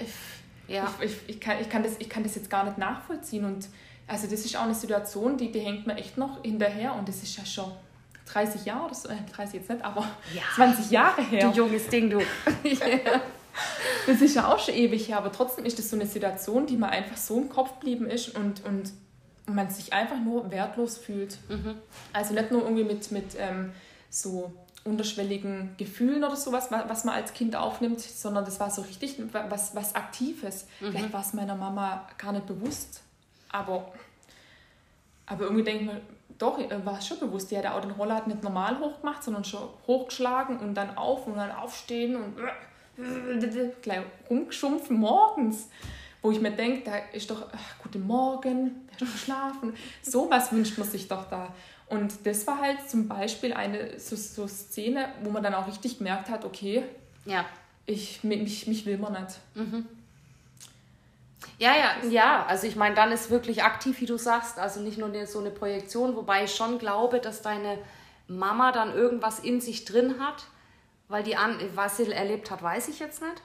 Ich, ja. ich, ich, ich, kann, ich, kann das, ich kann das jetzt gar nicht nachvollziehen und also das ist auch eine Situation, die, die hängt mir echt noch hinterher und das ist ja schon 30 Jahre, das, äh, 30 jetzt nicht, aber ja. 20 Jahre her. Du junges Ding, du. Das ist ja auch schon ewig her, aber trotzdem ist das so eine Situation, die mir einfach so im Kopf geblieben ist und, und man sich einfach nur wertlos fühlt. Mhm. Also nicht nur irgendwie mit, mit ähm, so unterschwelligen Gefühlen oder sowas, was man als Kind aufnimmt, sondern das war so richtig was, was Aktives. Mhm. Vielleicht war es meiner Mama gar nicht bewusst, aber, aber irgendwie denke ich mir, doch, äh, war es schon bewusst. Die hat auch den Rollladen nicht normal hochgemacht, sondern schon hochgeschlagen und dann auf und dann aufstehen und gleich rumgeschumpfen morgens. Wo ich mir denke, da ist doch, ach, guten Morgen, wer schon geschlafen. So was wünscht man sich doch da. Und das war halt zum Beispiel eine so, so Szene, wo man dann auch richtig gemerkt hat, okay, ja. ich, mich, mich will man nicht. Mhm. Ja, ja, ja. Also ich meine, dann ist wirklich aktiv, wie du sagst. Also nicht nur so eine Projektion, wobei ich schon glaube, dass deine Mama dann irgendwas in sich drin hat, weil die an, was sie erlebt hat, weiß ich jetzt nicht.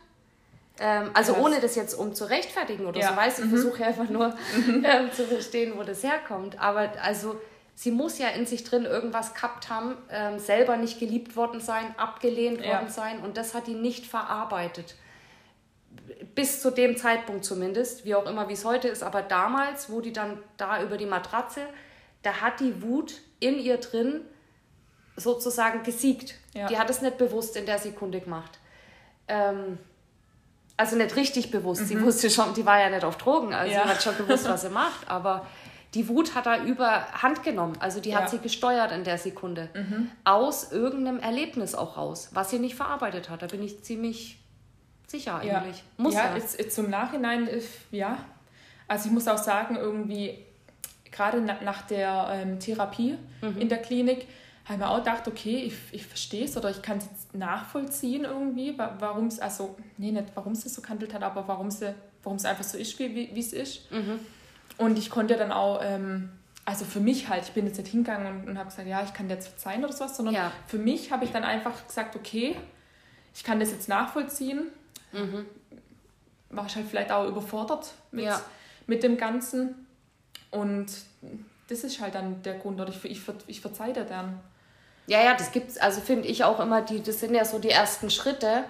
Ähm, also ohne das jetzt um zu rechtfertigen oder ja. so, weiß ich, mhm. versuche einfach nur mhm. ähm, zu verstehen, wo das herkommt. Aber also sie muss ja in sich drin irgendwas gehabt haben, ähm, selber nicht geliebt worden sein, abgelehnt ja. worden sein und das hat die nicht verarbeitet bis zu dem Zeitpunkt zumindest, wie auch immer, wie es heute ist, aber damals, wo die dann da über die Matratze, da hat die Wut in ihr drin sozusagen gesiegt. Ja. Die hat es nicht bewusst in der Sekunde gemacht. Ähm, also nicht richtig bewusst. Mhm. Sie wusste schon, die war ja nicht auf Drogen, also ja. sie hat schon gewusst, was sie macht, aber die Wut hat da überhand genommen. Also die hat ja. sie gesteuert in der Sekunde. Mhm. Aus irgendeinem Erlebnis auch raus, was sie nicht verarbeitet hat. Da bin ich ziemlich sicher eigentlich. Ja. Muss ja, Ist, ist zum Nachhinein, ja. Also ich muss auch sagen, irgendwie, gerade nach der ähm, Therapie mhm. in der Klinik, habe ich mir auch gedacht, okay, ich, ich verstehe es oder ich kann es jetzt nachvollziehen irgendwie, warum es, also, nee, nicht warum es so gehandelt hat, aber warum es warum es einfach so ist, wie, wie es ist. Mhm. Und ich konnte dann auch, ähm, also für mich halt, ich bin jetzt nicht hingegangen und, und habe gesagt, ja, ich kann dir jetzt verzeihen oder sowas, sondern ja. für mich habe ich dann einfach gesagt, okay, ich kann das jetzt nachvollziehen Mhm. War ich halt vielleicht auch überfordert mit, ja. mit dem Ganzen. Und das ist halt dann der Grund, oder ich, ich, ich verzeihe dir dann. Ja, ja, das gibt's, also finde ich auch immer, die, das sind ja so die ersten Schritte.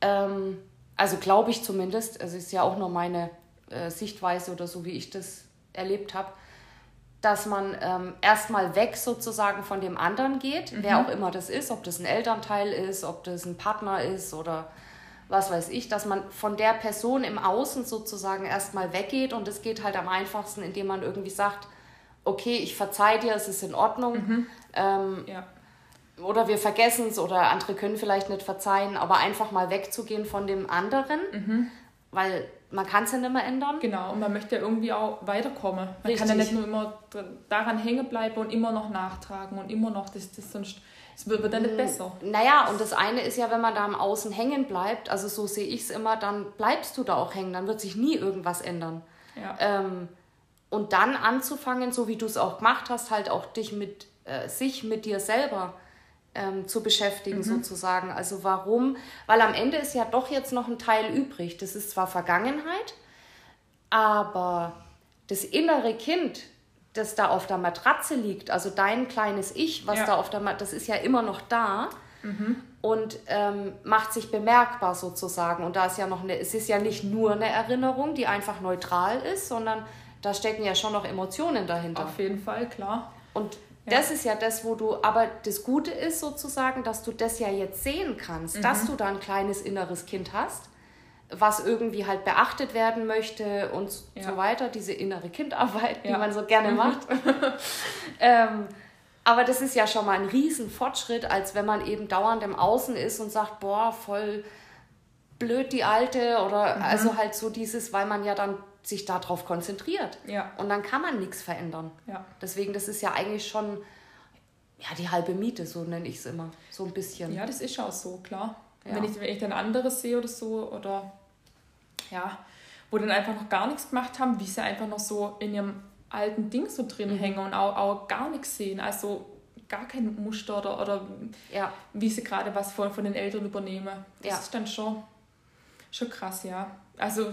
Ähm, also glaube ich zumindest, also ist ja auch nur meine äh, Sichtweise oder so, wie ich das erlebt habe, dass man ähm, erstmal weg sozusagen von dem anderen geht, mhm. wer auch immer das ist, ob das ein Elternteil ist, ob das ein Partner ist oder was weiß ich, dass man von der Person im Außen sozusagen erstmal weggeht und es geht halt am einfachsten, indem man irgendwie sagt, okay, ich verzeih dir, es ist in Ordnung. Mhm. Ähm, ja. Oder wir vergessen es oder andere können vielleicht nicht verzeihen, aber einfach mal wegzugehen von dem anderen, mhm. weil man kann es ja nicht mehr ändern. Genau, und man möchte ja irgendwie auch weiterkommen. Man Richtig. kann ja nicht nur immer daran hängen bleiben und immer noch nachtragen und immer noch, das, das sonst es wird dann nicht mm, besser. Naja, und das eine ist ja, wenn man da am Außen hängen bleibt, also so sehe ich es immer, dann bleibst du da auch hängen, dann wird sich nie irgendwas ändern. Ja. Ähm, und dann anzufangen, so wie du es auch gemacht hast, halt auch dich mit äh, sich, mit dir selber ähm, zu beschäftigen, mhm. sozusagen. Also warum? Weil am Ende ist ja doch jetzt noch ein Teil übrig. Das ist zwar Vergangenheit, aber das innere Kind, das da auf der Matratze liegt, also dein kleines Ich, was ja. da auf der Matratze, das ist ja immer noch da. Mhm. Und ähm, macht sich bemerkbar sozusagen. Und da ist ja noch eine, es ist ja nicht nur eine Erinnerung, die einfach neutral ist, sondern da stecken ja schon noch Emotionen dahinter. Auf jeden Fall, klar. Und ja. das ist ja das, wo du, aber das Gute ist sozusagen, dass du das ja jetzt sehen kannst, mhm. dass du da ein kleines inneres Kind hast, was irgendwie halt beachtet werden möchte und ja. so weiter, diese innere Kindarbeit, ja. die man so gerne macht. ähm, aber das ist ja schon mal ein Riesenfortschritt, als wenn man eben dauernd im Außen ist und sagt, boah, voll blöd die Alte oder mhm. also halt so dieses, weil man ja dann sich darauf konzentriert. Ja. Und dann kann man nichts verändern. Ja. Deswegen, das ist ja eigentlich schon ja, die halbe Miete, so nenne ich es immer. So ein bisschen. Ja, das ist auch so, klar. Ja. Wenn, ich, wenn ich dann anderes sehe oder so, oder ja, wo dann einfach noch gar nichts gemacht haben, wie sie einfach noch so in ihrem alten Ding so drin mhm. hängen und auch, auch gar nichts sehen. Also gar kein Muster oder, oder ja. wie sie gerade was von, von den Eltern übernehmen. Das ja. ist dann schon, schon krass, ja. Also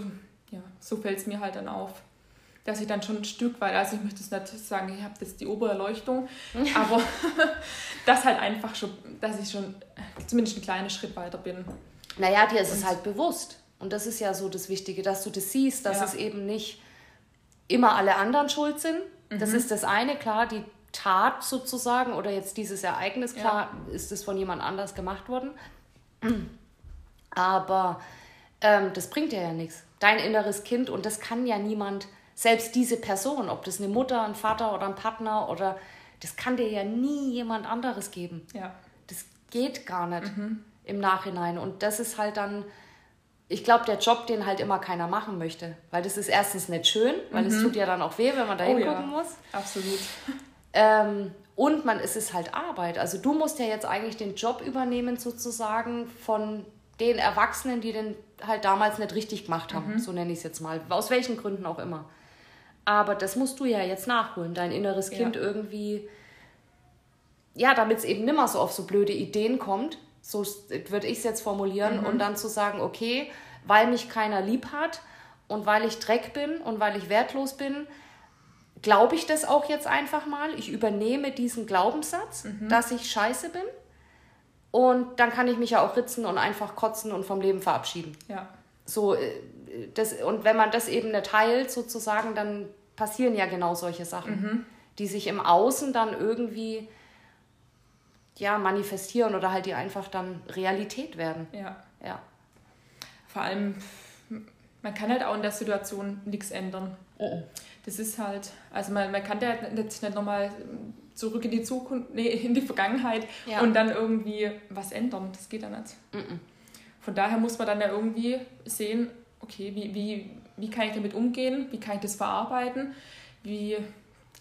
ja, so fällt es mir halt dann auf. Dass ich dann schon ein Stück weit, also ich möchte es nicht sagen, ich habe jetzt die Obererleuchtung, aber das halt einfach schon, dass ich schon zumindest einen kleinen Schritt weiter bin. Naja, dir ist Und es halt bewusst. Und das ist ja so das Wichtige, dass du das siehst, dass ja. es eben nicht immer alle anderen schuld sind. Das mhm. ist das eine, klar, die Tat sozusagen oder jetzt dieses Ereignis, klar, ja. ist es von jemand anders gemacht worden. Aber ähm, das bringt dir ja nichts dein inneres Kind und das kann ja niemand, selbst diese Person, ob das eine Mutter, ein Vater oder ein Partner oder das kann dir ja nie jemand anderes geben. Ja. Das geht gar nicht mhm. im Nachhinein und das ist halt dann ich glaube, der Job, den halt immer keiner machen möchte. Weil das ist erstens nicht schön, weil mhm. es tut ja dann auch weh, wenn man da hingucken oh, ja. muss. Absolut. Ähm, und man, es ist halt Arbeit. Also du musst ja jetzt eigentlich den Job übernehmen, sozusagen, von den Erwachsenen, die den halt damals nicht richtig gemacht haben, mhm. so nenne ich es jetzt mal, aus welchen Gründen auch immer. Aber das musst du ja jetzt nachholen, dein inneres Kind ja. irgendwie, ja, damit es eben nimmer so auf so blöde Ideen kommt, so würde ich es jetzt formulieren, mhm. und dann zu sagen, okay, weil mich keiner lieb hat und weil ich Dreck bin und weil ich wertlos bin, glaube ich das auch jetzt einfach mal. Ich übernehme diesen Glaubenssatz, mhm. dass ich scheiße bin und dann kann ich mich ja auch ritzen und einfach kotzen und vom Leben verabschieden. Ja. So, äh, das, und wenn man das eben nicht heilt, sozusagen, dann passieren ja genau solche Sachen, mhm. die sich im Außen dann irgendwie ja, manifestieren oder halt die einfach dann Realität werden. Ja. ja. Vor allem, man kann halt auch in der Situation nichts ändern. Oh. Das ist halt, also man, man kann da jetzt nicht nochmal zurück in die Zukunft, nee, in die Vergangenheit ja. und dann irgendwie was ändern. Das geht ja nicht. Mm Von daher muss man dann ja irgendwie sehen, okay, wie, wie, wie kann ich damit umgehen, wie kann ich das verarbeiten, wie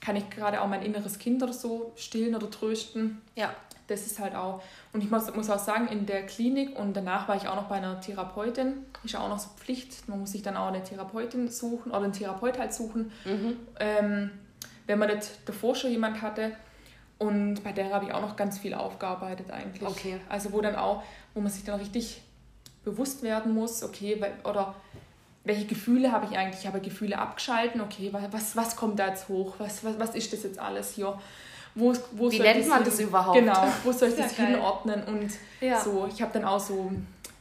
kann ich gerade auch mein inneres Kind oder so stillen oder trösten. Ja. Das ist halt auch, und ich muss, muss auch sagen, in der Klinik und danach war ich auch noch bei einer Therapeutin, ist ja auch noch so Pflicht, man muss sich dann auch eine Therapeutin suchen oder einen Therapeut halt suchen. Mhm. Ähm, wenn man das davor schon jemand hatte, und bei der habe ich auch noch ganz viel aufgearbeitet eigentlich. Okay. Also wo dann auch, wo man sich dann richtig bewusst werden muss, okay, oder welche Gefühle habe ich eigentlich? Ich habe Gefühle abgeschalten, okay, was, was kommt da jetzt hoch? Was, was, was ist das jetzt alles hier? Wo, wo Wie nennt man das überhaupt? Genau, wo soll ich das hinordnen? Und ja. so, ich habe dann auch so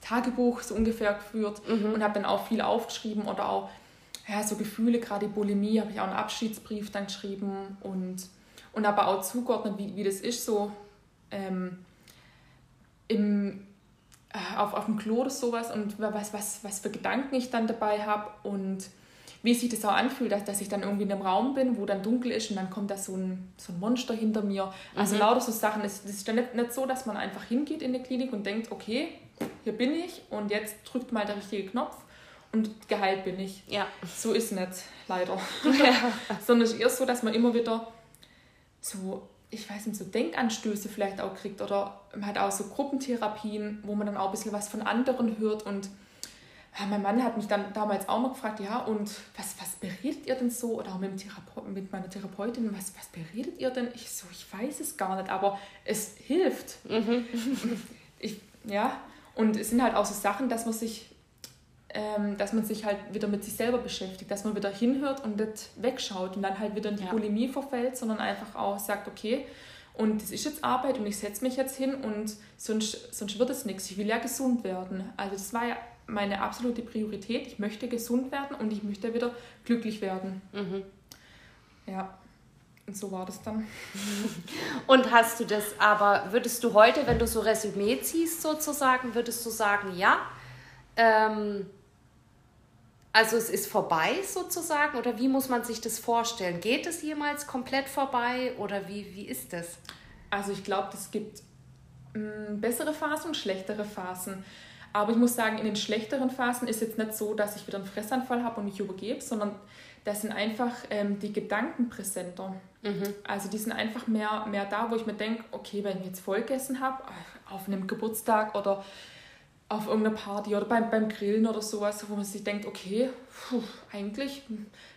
Tagebuch so ungefähr geführt mhm. und habe dann auch viel aufgeschrieben oder auch ja, so Gefühle, gerade Bulimie, habe ich auch einen Abschiedsbrief dann geschrieben und und aber auch zugeordnet, wie, wie das ist, so ähm, im, äh, auf, auf dem Klo oder sowas und was, was, was für Gedanken ich dann dabei habe und wie sich das auch anfühlt, dass, dass ich dann irgendwie in einem Raum bin, wo dann dunkel ist und dann kommt da so ein, so ein Monster hinter mir. Also mhm. lauter so Sachen. Das ist dann nicht, nicht so, dass man einfach hingeht in die Klinik und denkt, okay, hier bin ich und jetzt drückt mal der richtige Knopf und geheilt bin ich. Ja. So ist nicht, leider. Sondern es ist eher so, dass man immer wieder so ich weiß nicht, so Denkanstöße vielleicht auch kriegt oder man hat auch so Gruppentherapien, wo man dann auch ein bisschen was von anderen hört und ja, mein Mann hat mich dann damals auch mal gefragt, ja, und was, was beredet ihr denn so? Oder auch mit, Therape mit meiner Therapeutin, was, was beredet ihr denn? Ich so, ich weiß es gar nicht, aber es hilft. Mhm. Ich, ja, und es sind halt auch so Sachen, dass man sich ähm, dass man sich halt wieder mit sich selber beschäftigt, dass man wieder hinhört und nicht wegschaut und dann halt wieder in die ja. Bulimie verfällt, sondern einfach auch sagt, okay, und das ist jetzt Arbeit und ich setze mich jetzt hin und sonst, sonst wird es nichts. Ich will ja gesund werden. Also das war ja meine absolute Priorität. Ich möchte gesund werden und ich möchte wieder glücklich werden. Mhm. Ja. Und so war das dann. Und hast du das aber, würdest du heute, wenn du so Resümee ziehst sozusagen, würdest du sagen, ja, ähm, also es ist vorbei sozusagen oder wie muss man sich das vorstellen? Geht es jemals komplett vorbei oder wie, wie ist das? Also ich glaube, es gibt mh, mm, bessere Phasen und schlechtere Phasen. Aber ich muss sagen, in den schlechteren Phasen ist jetzt nicht so, dass ich wieder einen Fressanfall habe und mich übergebe, sondern das sind einfach ähm, die Gedanken präsenter. Mhm. Also die sind einfach mehr, mehr da, wo ich mir denke, okay, wenn ich jetzt vollgegessen habe, auf einem Geburtstag oder auf irgendeiner Party oder beim, beim Grillen oder sowas, wo man sich denkt, okay, puh, eigentlich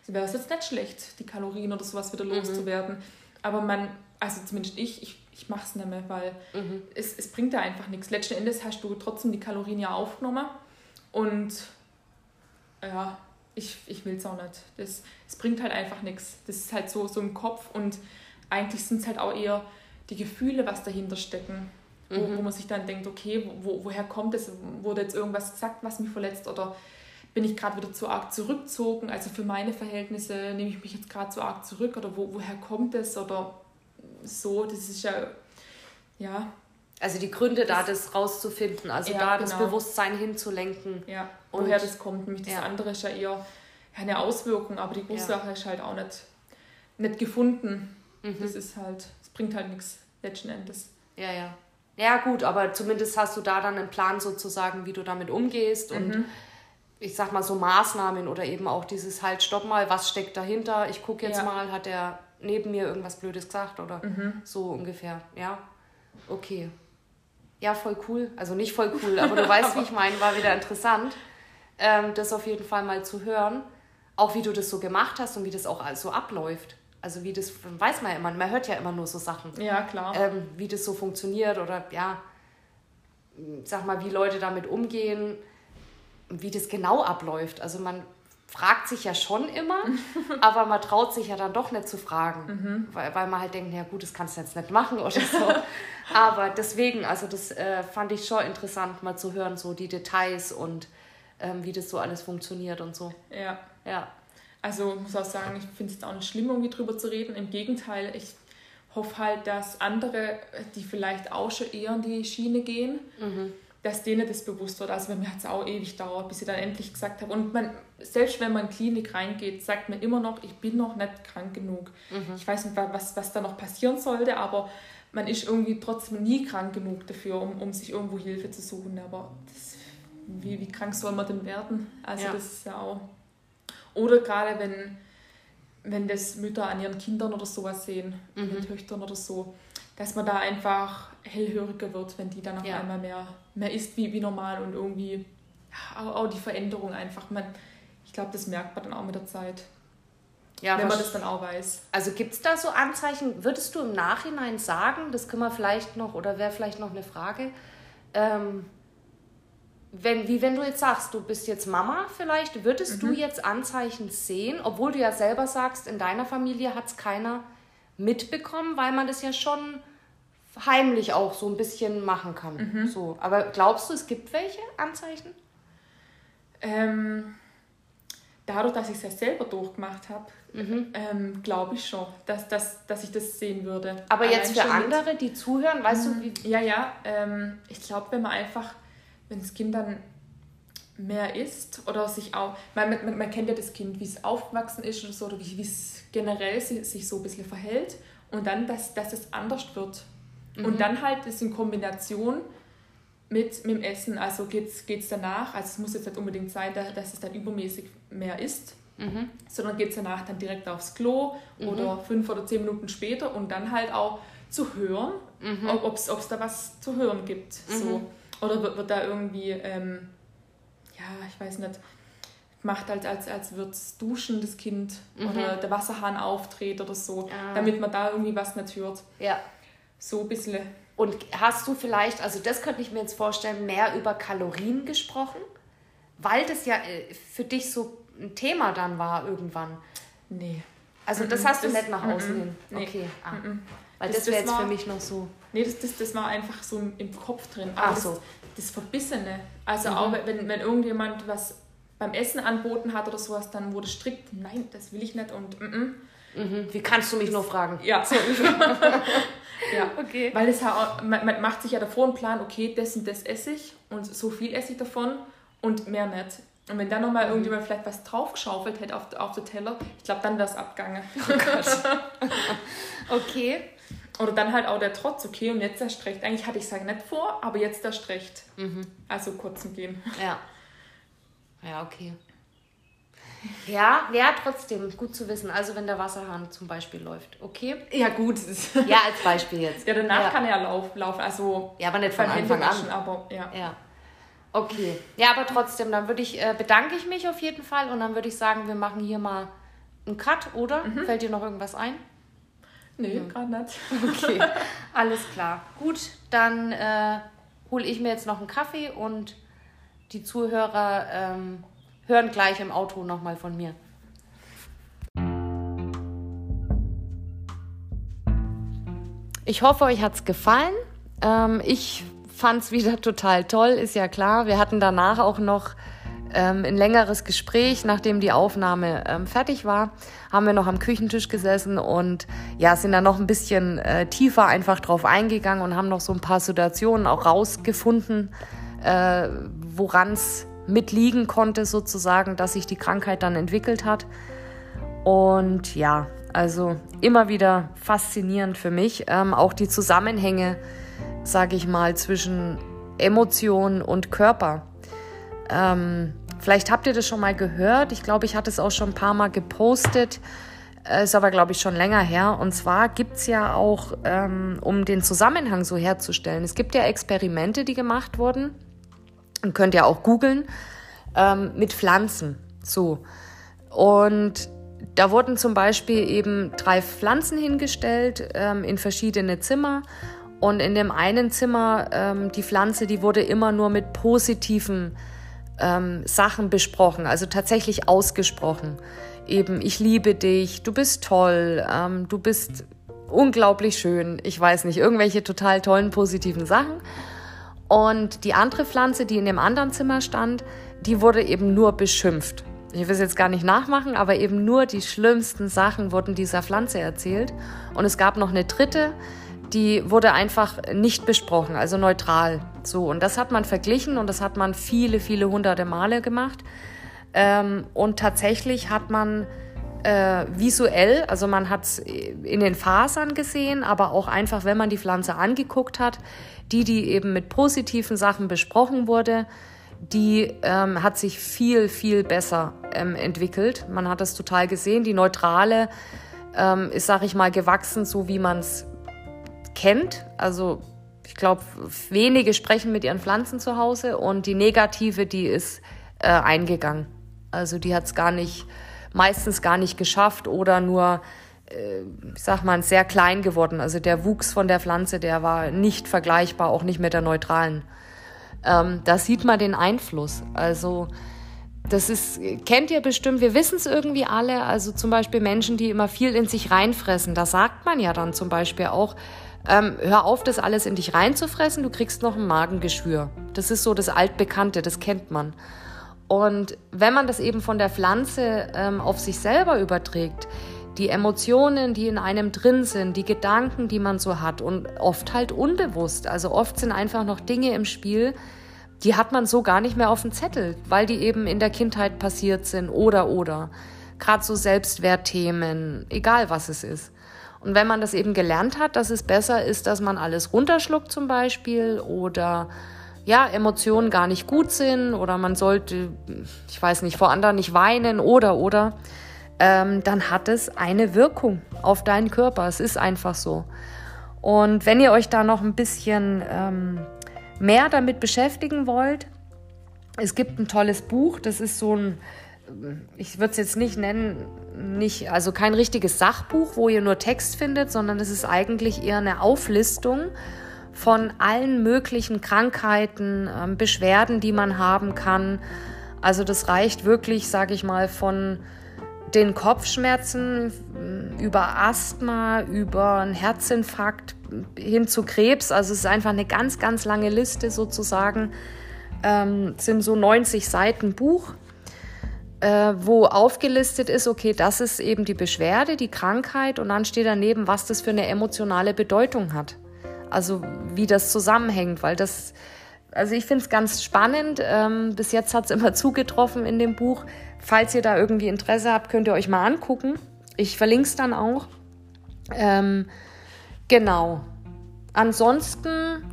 wäre es jetzt nicht schlecht, die Kalorien oder sowas wieder mhm. loszuwerden. Aber man, also zumindest ich, ich, ich mache es nicht mehr, weil mhm. es, es bringt ja einfach nichts. Letzten Endes hast du trotzdem die Kalorien ja aufgenommen und ja, ich, ich will es auch nicht. Das, es bringt halt einfach nichts. Das ist halt so, so im Kopf und eigentlich sind es halt auch eher die Gefühle, was dahinter stecken. Wo, mhm. wo man sich dann denkt, okay, wo, woher kommt es? Wurde jetzt irgendwas gesagt, was mich verletzt? Oder bin ich gerade wieder zu arg zurückgezogen? Also für meine Verhältnisse nehme ich mich jetzt gerade zu arg zurück? Oder wo, woher kommt es? Oder so, das ist ja, ja. Also die Gründe das, da, das rauszufinden, also ja, da genau. das Bewusstsein hinzulenken. Ja, und woher das kommt. Nämlich das ja. andere ist ja eher eine Auswirkung, aber die Ursache ja. ist halt auch nicht, nicht gefunden. Mhm. Das ist halt, es bringt halt nichts letzten Endes. Ja, ja. Ja, gut, aber zumindest hast du da dann einen Plan sozusagen, wie du damit umgehst und mhm. ich sag mal so Maßnahmen oder eben auch dieses halt, stopp mal, was steckt dahinter? Ich gucke jetzt ja. mal, hat der neben mir irgendwas Blödes gesagt oder mhm. so ungefähr. Ja, okay. Ja, voll cool. Also nicht voll cool, aber du weißt, wie ich meine, war wieder interessant, ähm, das auf jeden Fall mal zu hören. Auch wie du das so gemacht hast und wie das auch so abläuft. Also wie das, weiß man ja immer, man hört ja immer nur so Sachen. Ja, klar. Ähm, wie das so funktioniert oder ja, sag mal, wie Leute damit umgehen, wie das genau abläuft. Also man fragt sich ja schon immer, aber man traut sich ja dann doch nicht zu fragen, mhm. weil, weil man halt denkt, ja gut, das kannst du jetzt nicht machen oder so. aber deswegen, also das äh, fand ich schon interessant, mal zu hören, so die Details und ähm, wie das so alles funktioniert und so. Ja. Ja. Also ich muss auch sagen, ich finde es auch nicht schlimm, irgendwie drüber zu reden. Im Gegenteil, ich hoffe halt, dass andere, die vielleicht auch schon eher in die Schiene gehen, mhm. Dass denen das bewusst wird. Also bei mir hat es auch ewig gedauert, bis ich dann endlich gesagt habe. Und man, selbst wenn man in die Klinik reingeht, sagt man immer noch, ich bin noch nicht krank genug. Mhm. Ich weiß nicht, was, was da noch passieren sollte, aber man ist irgendwie trotzdem nie krank genug dafür, um, um sich irgendwo Hilfe zu suchen. Aber das, wie, wie krank soll man denn werden? Also ja. das ist ja auch oder gerade wenn, wenn das Mütter an ihren Kindern oder sowas sehen, mhm. den Töchtern oder so, dass man da einfach hellhöriger wird, wenn die dann auf ja. einmal mehr, mehr isst wie, wie normal und irgendwie auch, auch die Veränderung einfach. Man, ich glaube, das merkt man dann auch mit der Zeit. Ja, wenn man das dann auch weiß. Also gibt es da so Anzeichen, würdest du im Nachhinein sagen, das können wir vielleicht noch, oder wäre vielleicht noch eine Frage, ähm, wenn, wie wenn du jetzt sagst, du bist jetzt Mama vielleicht, würdest mhm. du jetzt Anzeichen sehen, obwohl du ja selber sagst, in deiner Familie hat es keiner mitbekommen, weil man das ja schon heimlich auch so ein bisschen machen kann. Mhm. So. Aber glaubst du, es gibt welche Anzeichen? Ähm, dadurch, dass ich es ja selber durchgemacht habe, mhm. ähm, glaube ich schon, dass, dass, dass ich das sehen würde. Aber Allein jetzt für andere, die zuhören, weißt du, wie. Ja, ja. Ähm, ich glaube, wenn man einfach wenn das Kind dann mehr isst oder sich auch, man, man, man kennt ja das Kind, wie es aufgewachsen ist oder so, oder wie es generell sich, sich so ein bisschen verhält und dann, dass, dass es anders wird. Mhm. Und dann halt das in Kombination mit, mit dem Essen, also geht es danach, also es muss jetzt nicht unbedingt sein, dass, es dann übermäßig mehr isst, mhm. sondern geht es danach dann direkt aufs Klo mhm. oder fünf oder zehn Minuten später und dann halt auch zu hören, mhm. ob es da was zu hören gibt. So. Mhm. Oder wird, wird da irgendwie, ähm, ja, ich weiß nicht, macht halt als, als würde es duschen, das Kind, mhm. oder der Wasserhahn aufdreht oder so, ah. damit man da irgendwie was nicht hört. Ja. So ein bisschen. Und hast du vielleicht, also das könnte ich mir jetzt vorstellen, mehr über Kalorien gesprochen? Weil das ja äh, für dich so ein Thema dann war irgendwann. Nee. Also das hast du das, nicht nach außen hin. Nee. Okay. Ah. Weil das, das wäre jetzt für mich noch so. Nee, das, das, das war einfach so im Kopf drin. Aber Ach so. Das, das Verbissene. Also mhm. auch wenn, wenn irgendjemand was beim Essen anboten hat oder sowas, dann wurde strikt, nein, das will ich nicht und mm, mm. Mhm. Wie kannst du mich das, nur fragen? Ja. ja. Okay. Weil es man, man, macht sich ja davor einen Plan, okay, das und das esse ich und so viel esse ich davon und mehr nicht. Und wenn dann nochmal mhm. irgendjemand vielleicht was draufgeschaufelt hätte auf, auf den Teller, ich glaube, dann wäre es abgegangen. Oh Gott. okay. Oder dann halt auch der Trotz, okay, und jetzt erst recht. Eigentlich hatte ich es halt nicht vor, aber jetzt erst recht. Mhm. Also kurzen gehen. Ja. Ja, okay. Ja, ja, trotzdem gut zu wissen. Also wenn der Wasserhahn zum Beispiel läuft, okay? Ja, gut. ja, als Beispiel jetzt. Ja, danach ja. kann er ja laufen. Also ja, aber nicht von Anfang an. Aber ja. ja. Okay. Ja, aber trotzdem, dann würde ich, äh, bedanke ich mich auf jeden Fall und dann würde ich sagen, wir machen hier mal einen Cut, oder? Mhm. Fällt dir noch irgendwas ein? Nee, mhm. gerade nicht. Okay, alles klar. Gut, dann äh, hole ich mir jetzt noch einen Kaffee und die Zuhörer ähm, hören gleich im Auto nochmal von mir. Ich hoffe, euch hat es gefallen. Ähm, ich fand es wieder total toll, ist ja klar. Wir hatten danach auch noch ähm, ein längeres Gespräch, nachdem die Aufnahme ähm, fertig war, haben wir noch am Küchentisch gesessen und ja, sind da noch ein bisschen äh, tiefer einfach drauf eingegangen und haben noch so ein paar Situationen auch rausgefunden, äh, woran es mitliegen konnte, sozusagen, dass sich die Krankheit dann entwickelt hat. Und ja, also immer wieder faszinierend für mich. Ähm, auch die Zusammenhänge, sage ich mal, zwischen Emotion und Körper. Ähm, vielleicht habt ihr das schon mal gehört. Ich glaube, ich hatte es auch schon ein paar Mal gepostet. Äh, ist aber, glaube ich, schon länger her. Und zwar gibt es ja auch, ähm, um den Zusammenhang so herzustellen, es gibt ja Experimente, die gemacht wurden. Und könnt ihr auch googeln, ähm, mit Pflanzen. So. Und da wurden zum Beispiel eben drei Pflanzen hingestellt ähm, in verschiedene Zimmer. Und in dem einen Zimmer, ähm, die Pflanze, die wurde immer nur mit positiven ähm, Sachen besprochen, also tatsächlich ausgesprochen. Eben, ich liebe dich, du bist toll, ähm, du bist unglaublich schön, ich weiß nicht, irgendwelche total tollen positiven Sachen. Und die andere Pflanze, die in dem anderen Zimmer stand, die wurde eben nur beschimpft. Ich will es jetzt gar nicht nachmachen, aber eben nur die schlimmsten Sachen wurden dieser Pflanze erzählt. Und es gab noch eine dritte, die wurde einfach nicht besprochen, also neutral. So, und das hat man verglichen und das hat man viele, viele hunderte Male gemacht. Ähm, und tatsächlich hat man äh, visuell, also man hat es in den Fasern gesehen, aber auch einfach, wenn man die Pflanze angeguckt hat, die, die eben mit positiven Sachen besprochen wurde, die ähm, hat sich viel, viel besser ähm, entwickelt. Man hat das total gesehen. Die neutrale ähm, ist, sag ich mal, gewachsen, so wie man es kennt. Also ich glaube, wenige sprechen mit ihren Pflanzen zu Hause und die negative, die ist äh, eingegangen. Also die hat es gar nicht, meistens gar nicht geschafft oder nur äh, ich sag mal, sehr klein geworden. Also der Wuchs von der Pflanze, der war nicht vergleichbar, auch nicht mit der neutralen. Ähm, da sieht man den Einfluss. Also das ist, kennt ihr bestimmt, wir wissen es irgendwie alle. Also zum Beispiel Menschen, die immer viel in sich reinfressen. Da sagt man ja dann zum Beispiel auch, ähm, hör auf, das alles in dich reinzufressen, du kriegst noch ein Magengeschwür. Das ist so das Altbekannte, das kennt man. Und wenn man das eben von der Pflanze ähm, auf sich selber überträgt, die Emotionen, die in einem drin sind, die Gedanken, die man so hat und oft halt unbewusst. Also oft sind einfach noch Dinge im Spiel, die hat man so gar nicht mehr auf dem Zettel, weil die eben in der Kindheit passiert sind oder oder. Gerade so Selbstwertthemen, egal was es ist. Und wenn man das eben gelernt hat, dass es besser ist, dass man alles runterschluckt zum Beispiel oder ja, Emotionen gar nicht gut sind oder man sollte, ich weiß nicht, vor anderen nicht weinen oder oder, ähm, dann hat es eine Wirkung auf deinen Körper. Es ist einfach so. Und wenn ihr euch da noch ein bisschen ähm, mehr damit beschäftigen wollt, es gibt ein tolles Buch, das ist so ein, ich würde es jetzt nicht nennen, nicht, also kein richtiges Sachbuch, wo ihr nur Text findet, sondern es ist eigentlich eher eine Auflistung von allen möglichen Krankheiten, ähm, Beschwerden, die man haben kann. Also das reicht wirklich, sage ich mal, von den Kopfschmerzen über Asthma, über einen Herzinfarkt hin zu Krebs. Also es ist einfach eine ganz, ganz lange Liste sozusagen. Ähm, sind so 90 Seiten Buch, äh, wo aufgelistet ist, okay, das ist eben die Beschwerde, die Krankheit und dann steht daneben, was das für eine emotionale Bedeutung hat. Also wie das zusammenhängt, weil das, also ich finde es ganz spannend. Ähm, bis jetzt hat es immer zugetroffen in dem Buch. Falls ihr da irgendwie Interesse habt, könnt ihr euch mal angucken. Ich verlinke es dann auch. Ähm, genau. Ansonsten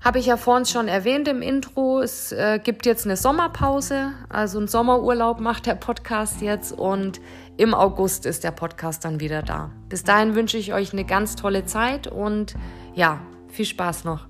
habe ich ja vorhin schon erwähnt im Intro, es äh, gibt jetzt eine Sommerpause, also einen Sommerurlaub macht der Podcast jetzt und im August ist der Podcast dann wieder da. Bis dahin wünsche ich euch eine ganz tolle Zeit und ja, viel Spaß noch.